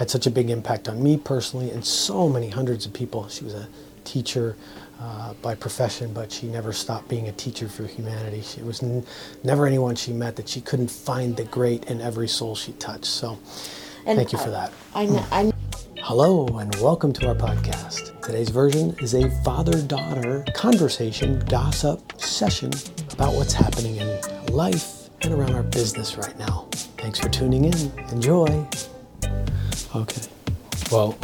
had such a big impact on me personally and so many hundreds of people. She was a teacher uh, by profession, but she never stopped being a teacher for humanity. She was n- never anyone she met that she couldn't find the great in every soul she touched. So, And thank you for that. I know, I. Hello and welcome to our podcast. Today's version is a father daughter conversation, gossip session about what's happening in life and around our business right now. Thanks for tuning in. Enjoy. Okay. Well,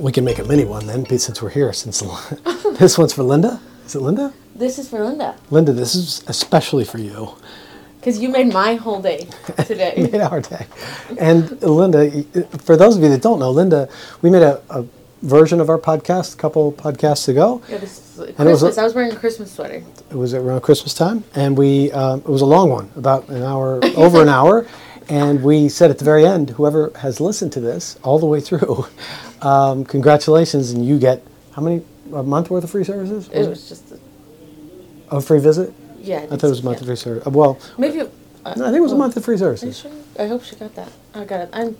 we can make a mini one then, since we're here. Since this one's for Linda. Is it Linda? This is for Linda. Linda, this is especially for you. Because you made my whole day today. made our day. And Linda, for those of you that don't know, Linda, we made a, a version of our podcast a couple podcasts ago. Yeah, this is it was Christmas. a- I was wearing a Christmas sweater. It was around Christmas time, and we um, it was a long one, about an hour, over an hour. And we said at the very end, whoever has listened to this all the way through, um, congratulations, and you get how many a month worth of free services? It was just, a, a free visit. yeah. I thought it was a month yeah. of free service. Well, Maybe. it- Uh, no, I think it was a month of free services. sure? I hope she got that. I got it. I'm.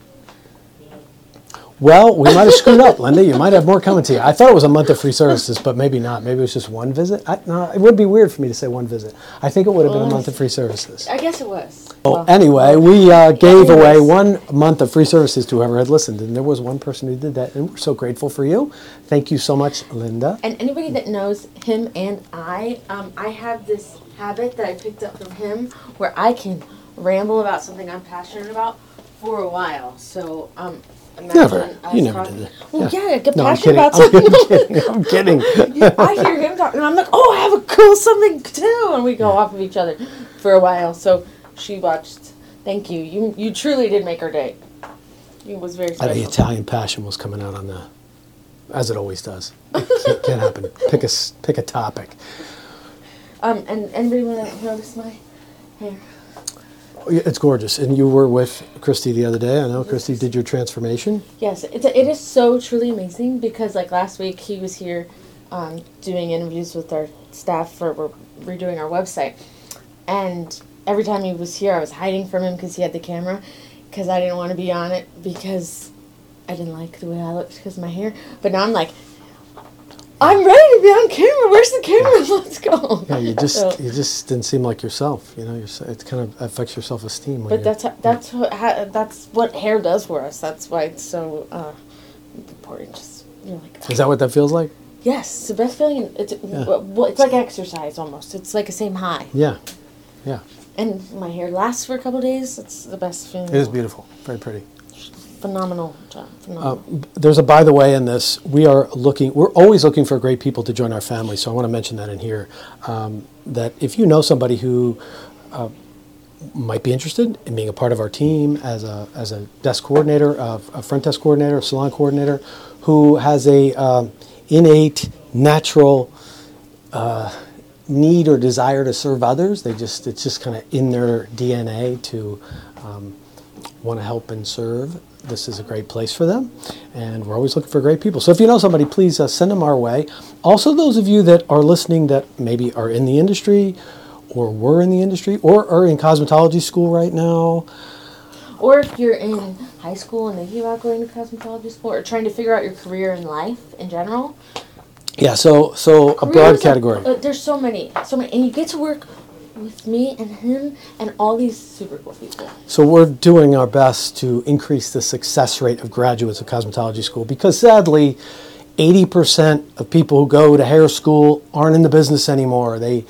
Well, we might have screwed up, Linda. You might have more coming to you. I thought it was a month of free services, but maybe not. Maybe it was just one visit. I, no, it would be weird for me to say one visit. I think it would have been a month of free services. I guess it was. Well, anyway, we uh, gave away one month of free services to whoever had listened, and there was one person who did that, and we're so grateful for you. Thank you so much, Linda. And anybody that knows him and I, um, I have this habit that I picked up from him where I can ramble about something I'm passionate about for a while. So, um, imagine Never. You never talking- did that. Well, yeah, I get No, I'm passionate kidding. about I'm something. kidding. I'm kidding. I hear him talking, and I'm like, "Oh, I have a cool something too," and we go off of each other for a while. So she watched. Thank you. You you truly did make her day. It was very Uh, special. the Italian passion was coming out on the, as it always does. It can't, can't happen. Pick a pick a topic. Um, and anybody want to notice my hair? It's gorgeous, and you were with Christy the other day. I know Christy did your transformation. Yes, it's it is so truly amazing because like last week he was here, um, doing interviews with our staff for we're redoing our website, and every time he was here I was hiding from him because he had the camera, because I didn't want to be on it because I didn't like the way I looked because of my hair. But now I'm like, I'm ready to be on camera. Where's the camera? Let's go. Yeah, you just So- you just didn't seem like yourself. You know, you're, it kind of affects your self esteem. But that's ho- that's what ha, that's what hair does for us. That's why it's so uh, important. Just you're like, Is that what that feels like? Yes, it's the best feeling. It's well, it's like exercise almost. It's like a same high. Yeah, yeah. And my hair lasts for a couple days. It's the best feeling. It is beautiful, very pretty. Phenomenal job. Phenomenal. There's a by the way in this. We are looking. We're always looking for great people to join our family. So I want to mention that in here. Um, that if you know somebody who uh, might be interested in being a part of our team as a as a desk coordinator, uh, a front desk coordinator, a salon coordinator, who has a um, innate natural uh, need or desire to serve others. They just it's just kind of in their DNA to um, want to help and serve. This is a great place for them, and we're always looking for great people. So if you know somebody, please uh, send them our way. Also, those of you that are listening that maybe are in the industry, or were in the industry, or are in cosmetology school right now. or if you're in high school and thinking about going to cosmetology school, or trying to figure out your career in life in general. Yeah, so so a broad careers are- category. uh, there's so many, so many, and you get to work with me and him and all these super cool people. So we're doing our best to increase the success rate of graduates of cosmetology school because sadly, 80% of people who go to hair school aren't in the business anymore. They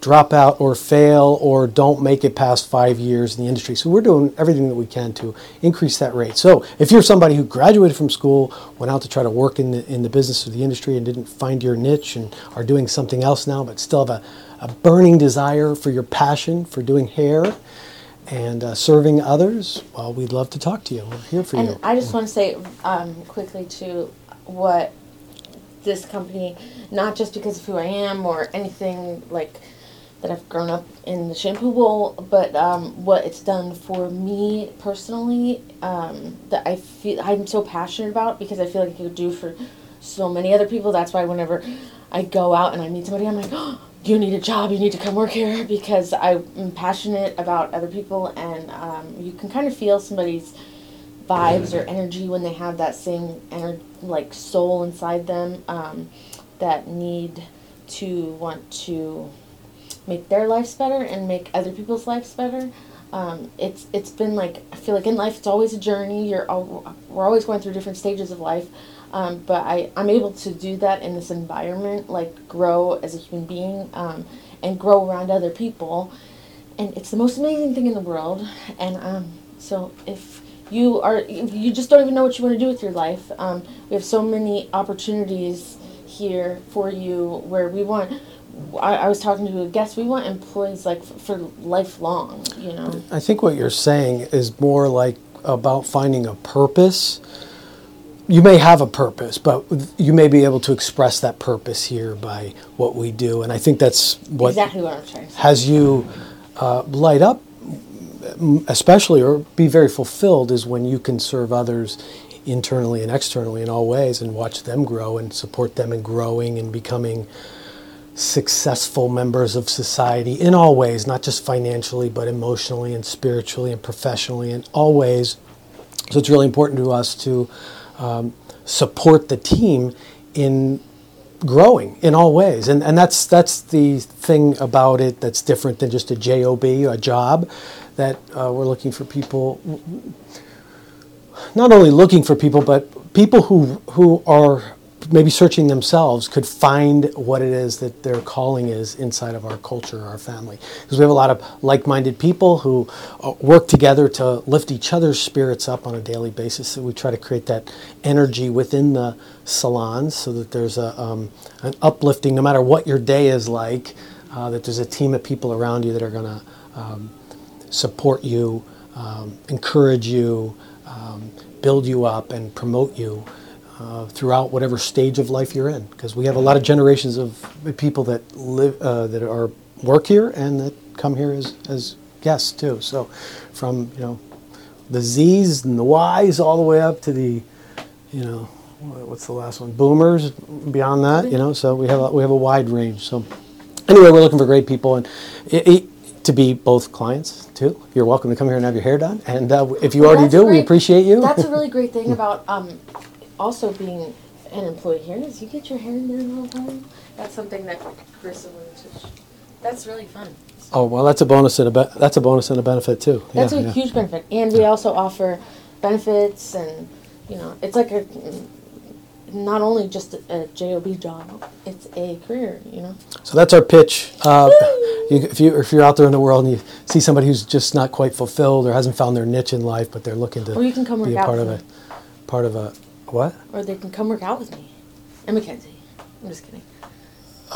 drop out or fail or don't make it past five years in the industry. So we're doing everything that we can to increase that rate. So if you're somebody who graduated from school, went out to try to work in the, in the business of the industry and didn't find your niche and are doing something else now, but still have a, a burning desire for your passion for doing hair and uh, serving others, well, we'd love to talk to you. We're here for And you. I just want to say um, quickly to what this company, not just because of who I am or anything like that I've grown up in the shampoo bowl, but um, what it's done for me personally um, that I feel I'm so passionate about because I feel like it could do for so many other people. That's why whenever I go out and I meet somebody, I'm like, oh, you need a job, you need to come work here because I'm passionate about other people and um, you can kind of feel somebody's vibes or energy when they have that same ener- like soul inside them um, that need to want to make their lives better and make other people's lives better. Um, it's it's been like I feel like in life it's always a journey. You're all, we're always going through different stages of life, um, but I I'm able to do that in this environment, like grow as a human being, um, and grow around other people, and it's the most amazing thing in the world. And um, so if you are if you just don't even know what you want to do with your life, um, we have so many opportunities here for you where we want. I, I was talking to a guest. We want employees like f- for lifelong. You know. I think what you're saying is more like about finding a purpose. You may have a purpose, but you may be able to express that purpose here by what we do. And I think that's what exactly what I'm trying has you uh, light up, especially, or be very fulfilled, is when you can serve others internally and externally in all ways and watch them grow and support them in growing and becoming successful members of society in all ways, not just financially, but emotionally and spiritually and professionally in all ways. So it's really important to us to um, support the team in growing in all ways and and that's that's the thing about it that's different than just a job a job that uh, we're looking for people not only looking for people but people who who are maybe searching themselves could find what it is that their calling is inside of our culture our family. Because we have a lot of like-minded people who uh, work together to lift each other's spirits up on a daily basis. So we try to create that energy within the salons so that there's a, um, an uplifting no matter what your day is like uh, that there's a team of people around you that are going to um, support you um, encourage you um, build you up and promote you uh, throughout whatever stage of life you're in. Because we have a lot of generations of people that live uh, that are work here and that come here as, as guests too. So from you know the z's and the y's all the way up to the you know what's the last one? Boomers beyond that you know so we have a, we have a wide range. So anyway we're looking for great people and it, it, to be both clients too. You're welcome to come here and have your hair done. And uh, if you Well, already do we appreciate you. That's a really great thing about um, also being an employee here is you get your hair done all the time. That's something that Carissa wanted to. That's really fun. Oh well, that's a bonus and a be- that's a bonus and a benefit too. That's yeah, a yeah. huge benefit, and we also offer benefits, and you know, it's like a not only just a, job job, it's a career. You know. So that's our pitch. Uh, you, if you if you're out there in the world and you see somebody who's just not quite fulfilled or hasn't found their niche in life, but they're looking to Or you can come be work a out part of with a part of a what? Or they can come work out with me, and Mackenzie. I'm just kidding.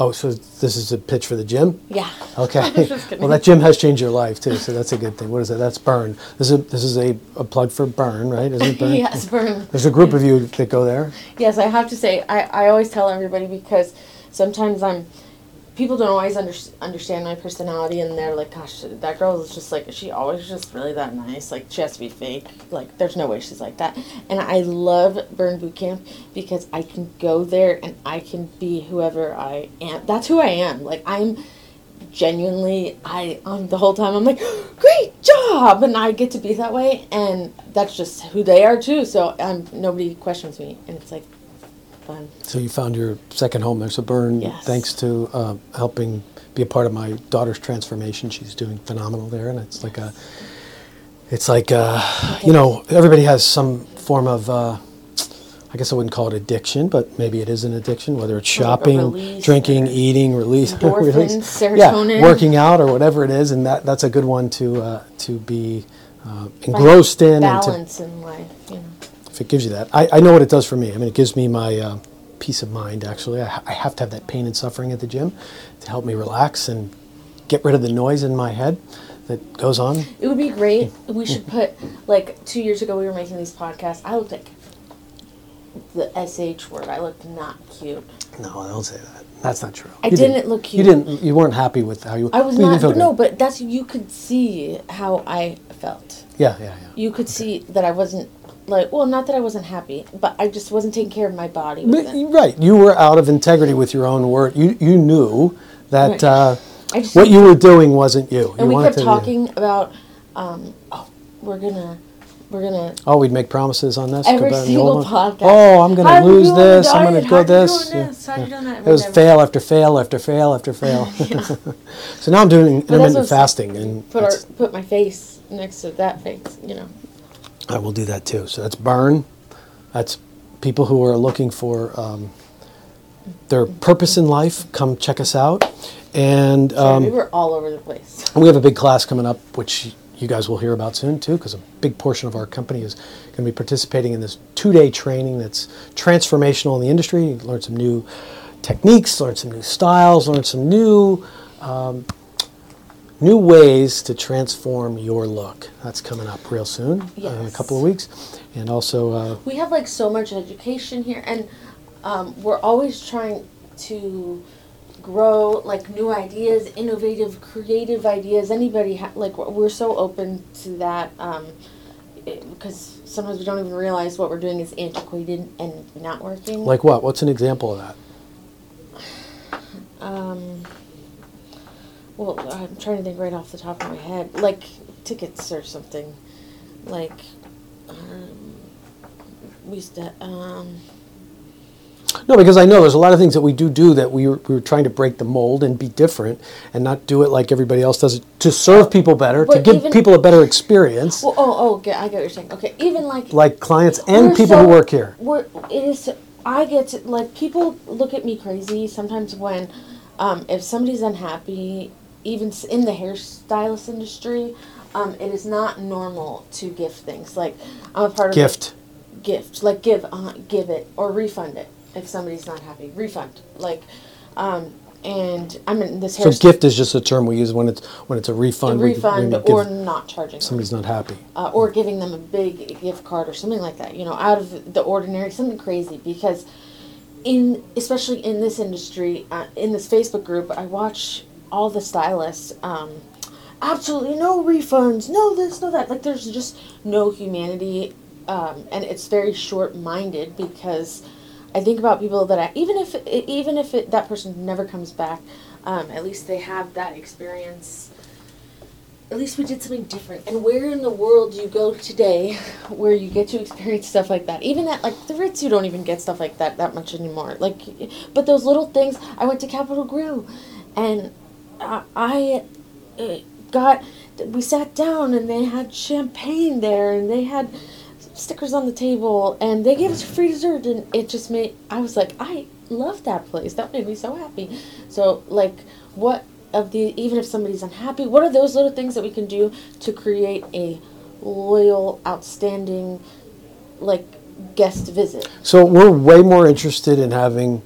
Oh, so this is a pitch for the gym. Yeah. Okay. Well, that gym has changed your life too, so that's a good thing. What is it? That's Burn. This is a, this is a, a plug for Burn, right? Isn't it Burn? yes, burn. There's a group of you that go there. Yes, I have to say, I, I always tell everybody because sometimes I'm, people don't always under, understand my personality and they're like, gosh, that girl is just like, she always just really that nice? Like, she has to be fake. Like, there's no way she's like that. And I love Burn Boot Camp because I can go there and I can be whoever I am. That's who I am. Like, I'm genuinely, I, um, the whole time I'm like, great job! And I get to be that way. And that's just who they are too. So um, nobody questions me. And it's like, fun. So you found your second home there. So Burn, Yes. thanks to uh, helping be a part of my daughter's transformation, she's doing phenomenal there, and it's like a, it's like uh, you know, everybody has some form of. Uh, I guess I wouldn't call it addiction, but maybe it is an addiction, whether it's shopping, release drinking, eating, release, release. serotonin. yeah, working out or whatever it is, and that that's a good one to uh, to be uh, engrossed in and to balance in life, you know. If it gives you that. I, I know what it does for me. I mean, it gives me my uh, peace of mind, actually. I, ha- I have to have that pain and suffering at the gym to help me relax and get rid of the noise in my head that goes on. It would be great. We should put like two years ago we were making these podcasts. I looked like the sh word. I looked not cute. No, I don't say that. That's not true. I You didn't look cute. You didn't. You weren't happy with how you. I was didn't But no, but that's you could see how I felt. Yeah, yeah, yeah. You could see that I wasn't like well, not that I wasn't happy, but I just wasn't taking care of my body. But, right, you were out of integrity with your own word. You you knew that Right. uh, just what you were doing wasn't you. and you we kept talking about um, oh we're gonna we're gonna Oh, we'd make promises on this. every compared to the single podcast. Oh, I'm going How to you lose this. I'm gonna go How this. Yeah. this? You doing that? It was fail after fail after fail after fail. so now I'm doing intermittent fasting, and Put our put my face next to that face. You know. I will do that too. So that's burn. That's people who are looking for um, their purpose in life. Come check us out, and Sorry, um, we were all over the place. we have a big class coming up, which you guys will hear about soon too, because a big portion of our company is going to be participating in this two-day training that's transformational in the industry. You learn some new techniques, learn some new styles, learn some new um, new ways to transform your look. That's coming up real soon, uh, in a couple of weeks, and also. Uh, we have like so much education here and um, we're always trying to grow like new ideas innovative creative ideas anybody ha- like we're- so open to that um, because sometimes we don't even realize what we're doing is antiquated and not working Like what? What's an example of that? um, well i'm trying to think right off the top of my head like tickets or something like um, we used to um, No, because I know there's a lot of things that we do do that we were, we were trying to break the mold and be different and not do it like everybody else does it to serve people better, to But give even- people a better experience, Well, oh, oh, okay, I get what you're saying. Okay, even like like clients and we're people so- who work here. We're, it is. I get to, like people look at me crazy sometimes when, um, if somebody's unhappy, even in the hairstylist industry, um, it is not normal to gift things. Like I'm a part of Gift. gift, like give, uh, give it or refund it if somebody's not happy. Refund, like, um, and I'm in this So gift is just a term we use when it's when it's a refund. we- refund we or not charging. them. somebody's not happy. uh, or giving them a big gift card or something like that. You know, out of the ordinary, something crazy. Because in especially in this industry, uh, in this Facebook group, I watch all the stylists. Um, absolutely no refunds, no this, no that. Like there's just no humanity, um, and it's very short-minded because. I think about people that I even if even if it, that person never comes back, um, at least they have that experience at least we did something different. And where in the world do you go today where you get to experience stuff like that? Even at like the Ritz, you don't even get stuff like that that much anymore. Like, but those little things. I went to Capital Grille, and I, I uh, got. We sat down and they had champagne there, and they had stickers on the table, and they gave us free dessert, and it just made. I was like, I love that place. That made me so happy. So like, what of the even if somebody's unhappy, what are those little things that we can do to create a loyal, outstanding, like guest visit? So we're way more interested in having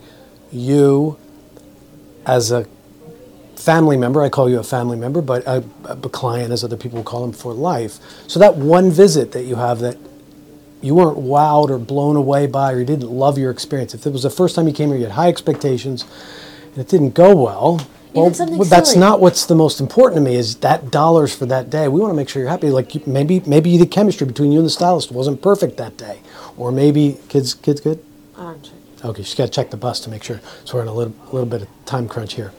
you as a family member. I call you a family member, but a, a client, as other people call them, for life. So that one visit that you have that you weren't wowed or blown away by, or you didn't love your experience. If it was the first time you came here, you had high expectations, and it didn't go well. Well, well, that's silly. not what's the most important to me. Is that dollars for that day? We want to make sure you're happy. Like you- maybe, maybe the chemistry between you and the stylist wasn't perfect that day, or maybe kids, kids good. I'm sorry. Okay, she's got to check the bus to make sure. So we're in a little, a little bit of time crunch here.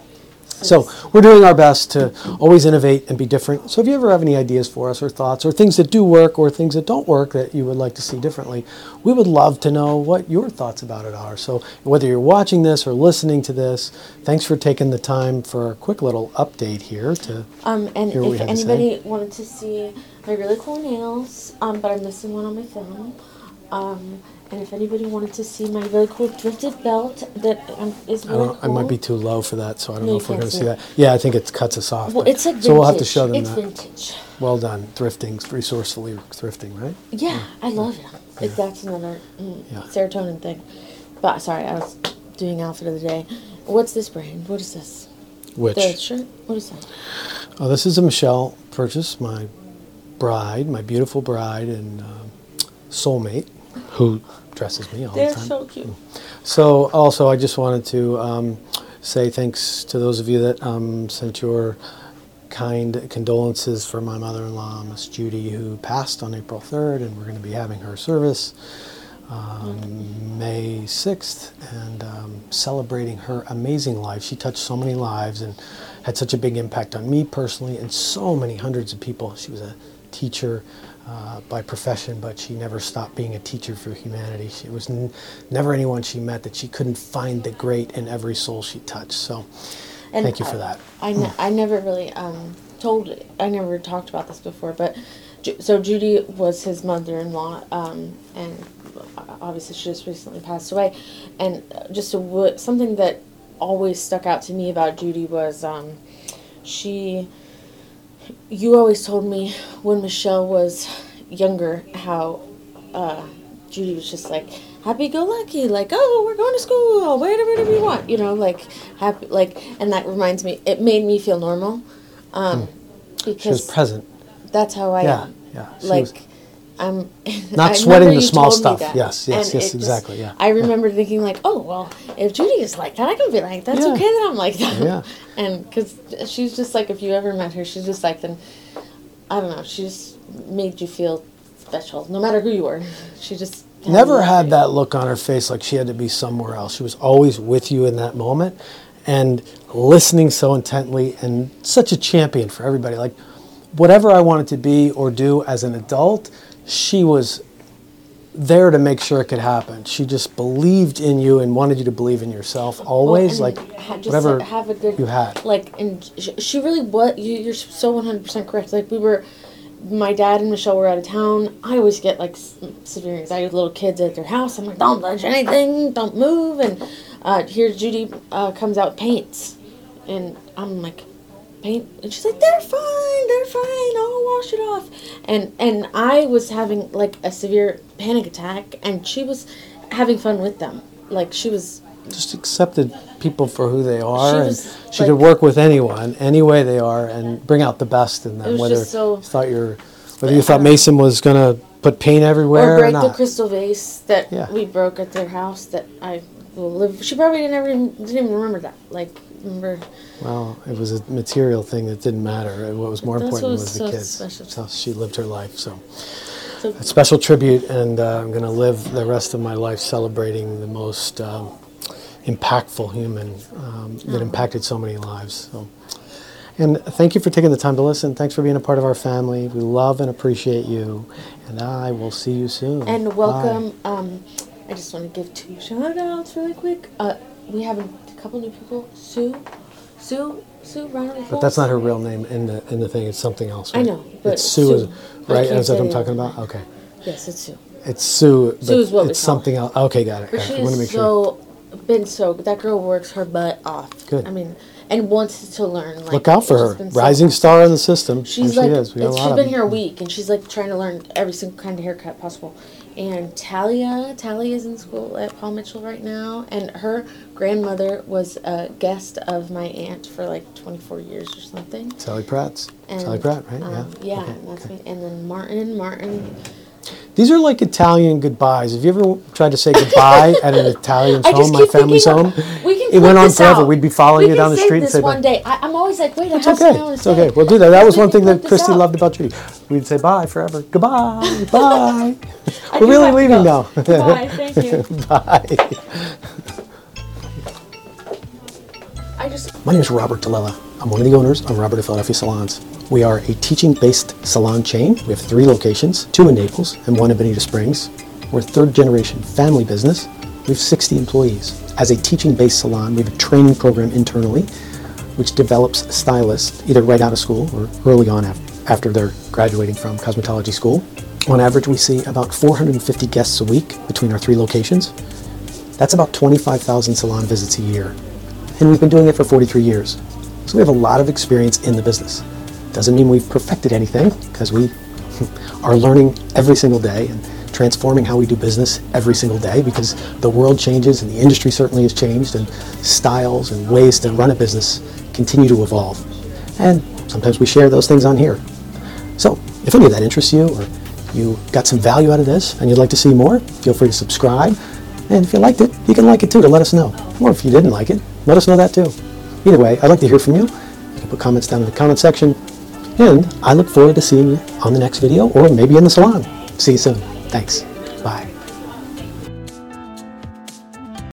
So we're doing our best to always innovate and be different. So if you ever have any ideas for us or thoughts or things that do work or things that don't work that you would like to see differently, we would love to know what your thoughts about it are. So whether you're watching this or listening to this, thanks for taking the time for a quick little update here to Um, and Hear what we if to anybody wanted to see my really cool nails, um, but I'm missing one on my film, um, and if anybody wanted to see my really cool thrifted belt that um, is I, really don't, cool. I might be too low for that, so I don't No, know you if we're can't going to see see it. that. Yeah, I think it cuts us off. Well, but- it's like vintage. so we'll have to show them it's that. vintage. Well done, thrifting, resourcefully thrifting, right? Yeah, I love it. Like, That's another mm, Yeah. serotonin thing. But sorry, I was doing outfit of the day. What's this brand? What is this? Which The shirt? What is that? Oh, this is a Michelle purchase, my bride, my beautiful bride and um soulmate, who dresses me all They're the time. so cute. So, also, I just wanted to um, say thanks to those of you that um, sent your kind condolences for my mother-in-law, Miss Judy, who passed on April 3rd, and we're going to be having her service um, May 6th and um, celebrating her amazing life. She touched so many lives and had such a big impact on me personally and so many hundreds of people. She was a teacher, uh, by profession, but she never stopped being a teacher for humanity. She was n- never anyone she met that she couldn't find the great in every soul she touched. So, And thank you for that. I, ne- I never really um, told, I never talked about this before, but Ju- so Judy was his mother in law, um, and obviously she just recently passed away. And just a, something that always stuck out to me about Judy was um, she, you always told me when Michelle was younger how uh, Judy was just like happy go lucky, like oh we're going to school, whatever, whatever you want, you know, like happy, like, and that reminds me, it made me feel normal, um, because She was present. that's how I Yeah, am. yeah. She Like, was- I'm Not sweating the small stuff. Yes, yes, And yes, it just- exactly, yeah. I remember thinking like, oh well, if Judy is like that, I can be like that's Yeah. okay that I'm like that. Yeah. And because she's just like, if you ever met her, she's just like, then I don't know, she just made you feel special, no matter who you were. She just never had that look on her face like she had to be somewhere else. She was always with you in that moment and listening so intently and such a champion for everybody. Like whatever I wanted to be or do as an adult, she was there to make sure it could happen. She just believed in you and wanted you to believe in yourself always. Well, like ha- just whatever have a good you had. like and sh- she really what you, you're so 100% correct like we were my dad and michelle were out of town i always get like severe anxiety with little kids at their house i'm like don't touch anything don't move and uh, here judy uh, comes out paints and i'm like paint and she's like they're fine they're fine i'll wash it off and and i was having like a severe panic attack and she was having fun with them like she was just accepted people for who they are, She and was, she like- could work with anyone, any way they are, and bring out the best in them. Whether just so- you thought you're, whether you thought Mason was gonna put paint everywhere or or, break the crystal vase that Yeah. we broke at their house that I will live. She probably never even, didn't even remember that. Like remember, well, it was a material thing that didn't matter. What was more That's important was was the so kids. special. How she lived her life. So, so a special tribute, and uh, I'm gonna live the rest of my life celebrating the most um, impactful human um, that impacted so many lives. So. And thank you for taking the time to listen. Thanks for being a part of our family. We love and appreciate you. And I will see you soon. and welcome. Um, I just want to give two shout outs really quick. Uh, we have a couple new people. Sue, Sue, Sue Ronald. But that's not her real name in the in the thing. It's something else. I Right? know, but it's Sue, Sue. is- right? can't Is that what I'm talking about? Okay. Yes, it's Sue. It's Sue. But Sue is what it's something else. Okay, got it. But she I want to is make sure. so been so that girl works her butt off. Good. I mean, and wants to learn. Like, Look out for her. Rising star in the system. She's like, she is. We got a lot she's of been them. here a week, and she's like trying to learn every single kind of haircut possible. And Talia, Talia is in school at Paul Mitchell right now, and her grandmother was a guest of my aunt for like 24 years or something. Sally Pratt's. And, Sally Pratt, right? um, yeah. yeah, Okay, and that's okay. me. And then Martin, Martin. These are like Italian goodbyes. Have you ever tried to say goodbye at an Italian home, my family's home? we can it went on forever. out. We'd be following we you down the street and say one day. I, I'm always like, wait, I It's okay. It's to okay. We'll do that. That was one thing that this Christy out. loved about Judy. We'd say bye forever. Goodbye. Bye. We're really leaving now. Bye. Thank you. bye. I just. My name is Robert DeLella. I'm one of the owners of Robert of Philadelphia Salons. We are a teaching-based salon chain. We have three locations, two in Naples and one in Bonita Springs. We're a third-generation family business. We have 60 employees. As a teaching-based salon, we have a training program internally which develops stylists either right out of school or early on after they're graduating from cosmetology school. On average, we see about 450 guests a week between our three locations. That's about 25,000 salon visits a year. And we've been doing it for 43 years. So we have a lot of experience in the business. Doesn't mean we've perfected anything, because we are learning every single day and transforming how we do business every single day because the world changes and the industry certainly has changed and styles and ways to run a business continue to evolve. And sometimes we share those things on here. So if any of that interests you or you got some value out of this and you'd like to see more, feel free to subscribe. And if you liked it, you can like it too to let us know. Or if you didn't like it, let us know that too. Either way, I'd like to hear from you. You can put comments down in the comment section. And I look forward to seeing you on the next video or maybe in the salon. See you soon. Thanks. Bye.